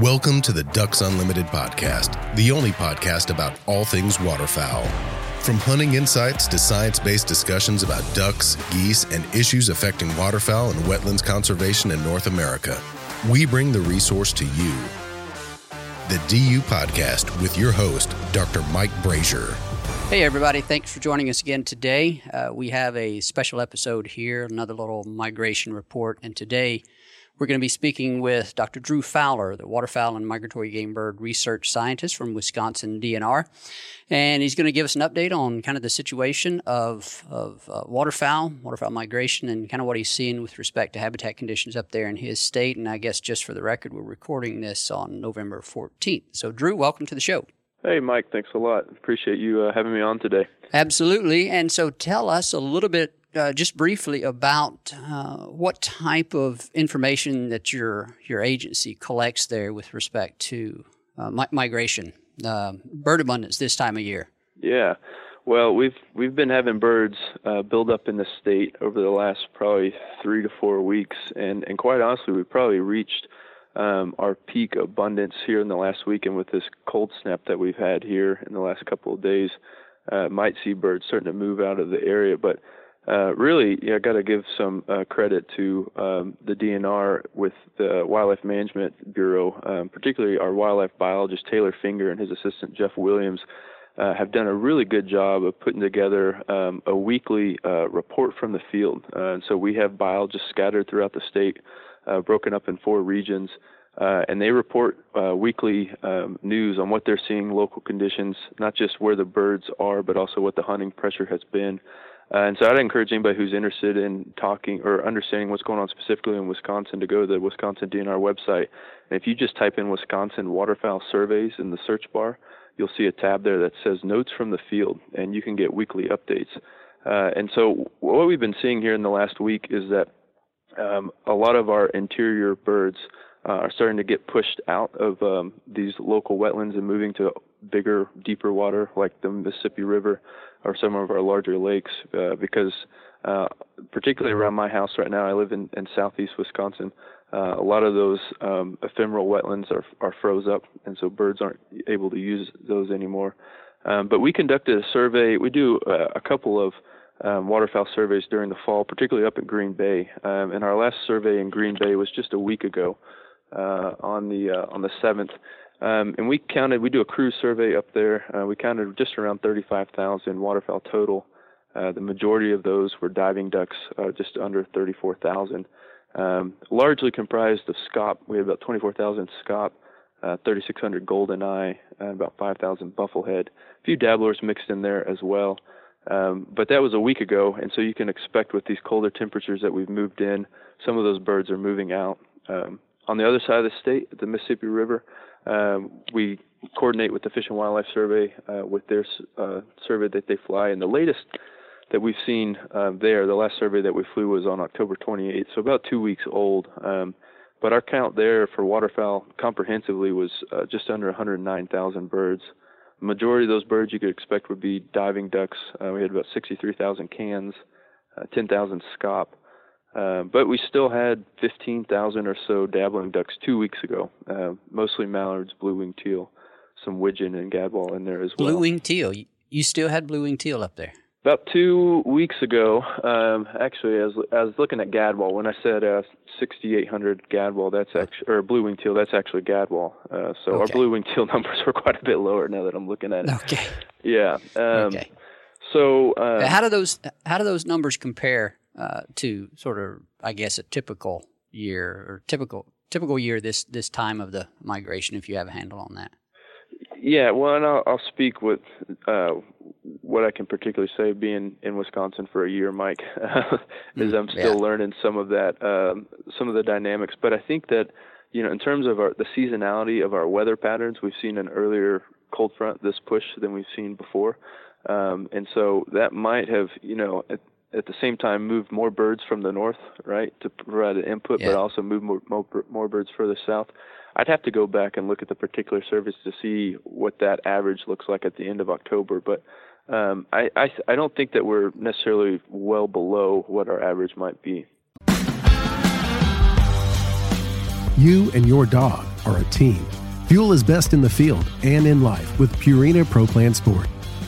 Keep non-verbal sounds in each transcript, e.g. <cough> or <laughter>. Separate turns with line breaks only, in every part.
Welcome to the Ducks Unlimited podcast, the only podcast about all things waterfowl. From hunting insights to science based discussions about ducks, geese, and issues affecting waterfowl and wetlands conservation in North America, we bring the resource to you. The DU Podcast with your host, Dr. Mike Brasher.
Hey, everybody. Thanks for joining us again today. Uh, we have a special episode here, another little migration report. And today, we're going to be speaking with Dr. Drew Fowler, the waterfowl and migratory game bird research scientist from Wisconsin DNR. And he's going to give us an update on kind of the situation of, of uh, waterfowl, waterfowl migration, and kind of what he's seeing with respect to habitat conditions up there in his state. And I guess just for the record, we're recording this on November 14th. So, Drew, welcome to the show.
Hey, Mike, thanks a lot. Appreciate you uh, having me on today.
Absolutely. And so tell us a little bit uh, just briefly about uh, what type of information that your your agency collects there with respect to uh, mi- migration, uh, bird abundance this time of year.
Yeah, well, we've we've been having birds uh, build up in the state over the last probably three to four weeks, and and quite honestly, we probably reached. Um, our peak abundance here in the last week, and with this cold snap that we've had here in the last couple of days, uh, might see birds starting to move out of the area. But uh, really, I got to give some uh, credit to um, the DNR with the Wildlife Management Bureau, um, particularly our wildlife biologist Taylor Finger and his assistant Jeff Williams. Uh, have done a really good job of putting together um, a weekly uh, report from the field. Uh, and so we have biologists scattered throughout the state, uh, broken up in four regions, and they report weekly um, news on what they're seeing, local conditions, not just where the birds are, but also what the hunting pressure has been. Uh, and so I'd encourage anybody who's interested in talking or understanding what's going on specifically in Wisconsin to go to the Wisconsin DNR website. And if you just type in Wisconsin waterfowl surveys in the search bar, you'll see a tab there that says notes from the field, and you can get weekly updates. Uh, and so what we've been seeing here in the last week is that um, a lot of our interior birds uh, are starting to get pushed out of um, these local wetlands and moving to bigger, deeper water like the Mississippi River or some of our larger lakes uh, because uh, particularly around my house right now, I live in, in southeast Wisconsin. Uh, a lot of those um, ephemeral wetlands are are froze up, and so birds aren't able to use those anymore. Um, but we conducted a survey. We do uh, a couple of um, waterfowl surveys during the fall, particularly up at Green Bay. Um, and our last survey in Green Bay was just a week ago, uh, on the uh, on the seventh. Um, and we counted, we do a cruise survey up there. Uh, we counted just around 35,000 waterfowl total. Uh, the majority of those were diving ducks, uh, just under 34,000. Um, largely comprised of scaup. We had about 24,000 scaup, uh, 3,600 golden eye, and about 5,000 bufflehead. A few dabblers mixed in there as well. Um, but that was a week ago, and so you can expect with these colder temperatures that we've moved in, some of those birds are moving out. Um, on the other side of the state, the Mississippi River, um, we coordinate with the Fish and Wildlife Survey uh, with their uh, survey that they fly, and the latest that we've seen uh, there, the last survey that we flew was on October 28th, so about two weeks old. Um, but our count there for waterfowl comprehensively was uh, just under 109,000 birds. The majority of those birds you could expect would be diving ducks. Uh, we had about 63,000 cans, uh, 10,000 scaup. Uh, but we still had 15,000 or so dabbling ducks two weeks ago, uh, mostly mallards, blue-winged teal, some widgeon and gadwall in there as
well. Blue-winged teal. You still had blue-winged teal up there?
About two weeks ago, um, actually, I was, I was looking at gadwall. When I said uh, 6,800 gadwall, that's actually or blue wing teal, that's actually gadwall. Uh, so okay. our blue wing teal <laughs> numbers were quite a bit lower now that I'm looking at it.
Okay.
Yeah. Um, okay. So uh,
how do those how do those numbers compare uh, to sort of I guess a typical year or typical typical year this this time of the migration? If you have a handle on that.
Yeah, well, and I'll, I'll speak with uh, what I can particularly say, being in Wisconsin for a year, Mike, <laughs> is mm, I'm still yeah. learning some of that, um, some of the dynamics. But I think that, you know, in terms of our, the seasonality of our weather patterns, we've seen an earlier cold front this push than we've seen before, um, and so that might have, you know, at, at the same time move more birds from the north, right, to provide an input, yeah. but also move more, more more birds further south. I'd have to go back and look at the particular service to see what that average looks like at the end of October. But um, I, I, I don't think that we're necessarily well below what our average might be.
You and your dog are a team. Fuel is best in the field and in life with Purina Pro Plan Sport.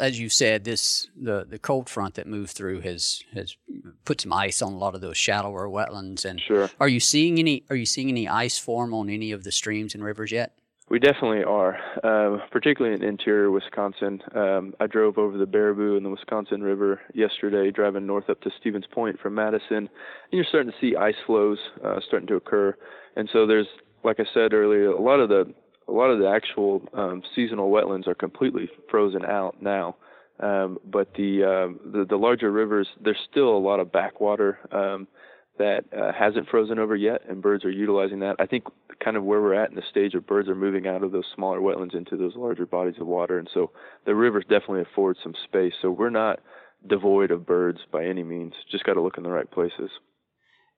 as you said, this the the cold front that moved through has has put some ice on a lot of those shallower wetlands. And
sure.
are you seeing any are you seeing any ice form on any of the streams and rivers yet?
We definitely are, uh, particularly in interior Wisconsin. Um, I drove over the Baraboo and the Wisconsin River yesterday, driving north up to Stevens Point from Madison, and you're starting to see ice floes uh, starting to occur. And so there's, like I said earlier, a lot of the a lot of the actual um, seasonal wetlands are completely frozen out now. Um, but the, uh, the, the larger rivers, there's still a lot of backwater um, that uh, hasn't frozen over yet, and birds are utilizing that. I think kind of where we're at in the stage of birds are moving out of those smaller wetlands into those larger bodies of water, and so the rivers definitely afford some space. So we're not devoid of birds by any means. Just got to look in the right places.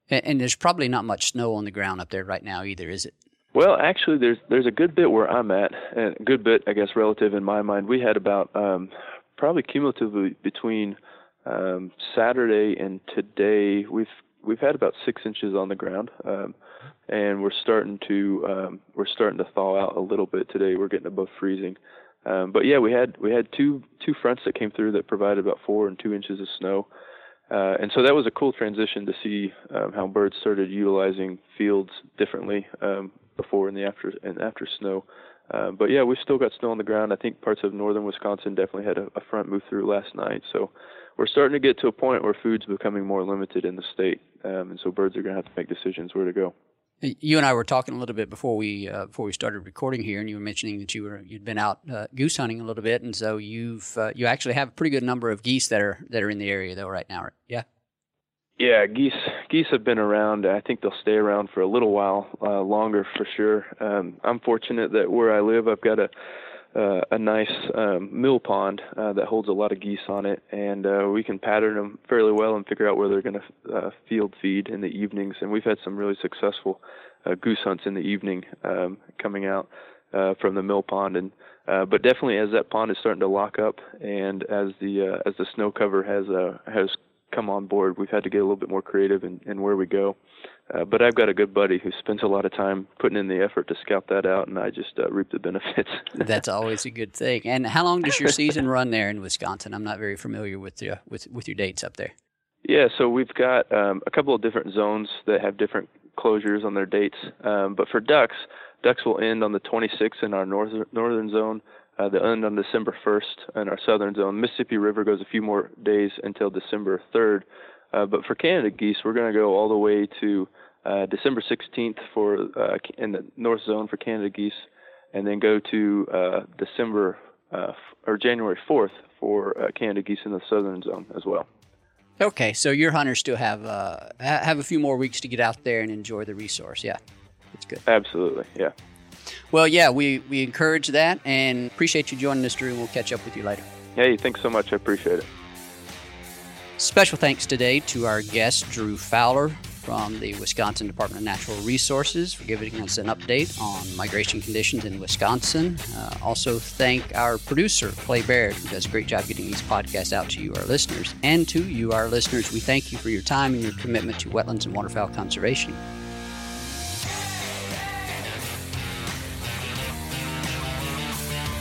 And, and there's probably not much snow on the ground up there right now either, is it?
Well, actually, there's there's a good bit where I'm at, and a good bit, I guess, relative in my mind. We had about um, probably cumulatively between um, Saturday and today, we've we've had about six inches on the ground. Um, and we're starting to um, we're starting to thaw out a little bit today. We're getting above freezing. Um, but yeah, we had we had two two fronts that came through that provided about four and two inches of snow, uh, and so that was a cool transition to see um, how birds started utilizing fields differently um, before and the after and after snow. Uh, but yeah, we've still got snow on the ground. I think parts of northern Wisconsin definitely had a, a front move through last night. So we're starting to get to a point where food's becoming more limited in the state, um, and so birds are going to have to make decisions where to go.
You and I were talking a little bit before we uh, before we started recording here, and you were mentioning that you were you'd been out uh, goose hunting a little bit, and so you've uh, you actually have a pretty good number of geese that are that are in the area though right now, yeah.
Yeah, geese geese have been around. I think they'll stay around for a little while uh, longer for sure. Um, I'm fortunate that where I live, I've got a uh, a nice um, mill pond uh, that holds a lot of geese on it, and uh, we can pattern them fairly well and figure out where they're going to uh, field feed in the evenings. And we've had some really successful uh, goose hunts in the evening um, coming out uh, from the mill pond. And uh, but definitely as that pond is starting to lock up, and as the uh, as the snow cover has uh, has come on board, we've had to get a little bit more creative in, in where we go. Uh, but I've got a good buddy who spends a lot of time putting in the effort to scout that out, and I just uh, reap the benefits. <laughs>
That's always a good thing. And how long does your season run there in Wisconsin? I'm not very familiar with your with with your dates up there.
Yeah, so we've got um, a couple of different zones that have different closures on their dates. Um, but for ducks, ducks will end on the 26th in our northern northern zone. Uh, they end on December 1st in our southern zone. Mississippi River goes a few more days until December 3rd. Uh, but for Canada geese, we're going to go all the way to uh, December 16th for uh, in the north zone for Canada geese, and then go to uh, December uh, or January 4th for uh, Canada geese in the southern zone as well.
Okay, so your hunters still have uh, have a few more weeks to get out there and enjoy the resource. Yeah, it's good.
Absolutely, yeah.
Well, yeah, we we encourage that and appreciate you joining us, Drew. We'll catch up with you later.
Hey, thanks so much. I appreciate it.
Special thanks today to our guest, Drew Fowler from the Wisconsin Department of Natural Resources for giving us an update on migration conditions in Wisconsin. Uh, also, thank our producer, Clay Baird, who does a great job getting these podcasts out to you, our listeners. And to you, our listeners, we thank you for your time and your commitment to wetlands and waterfowl conservation.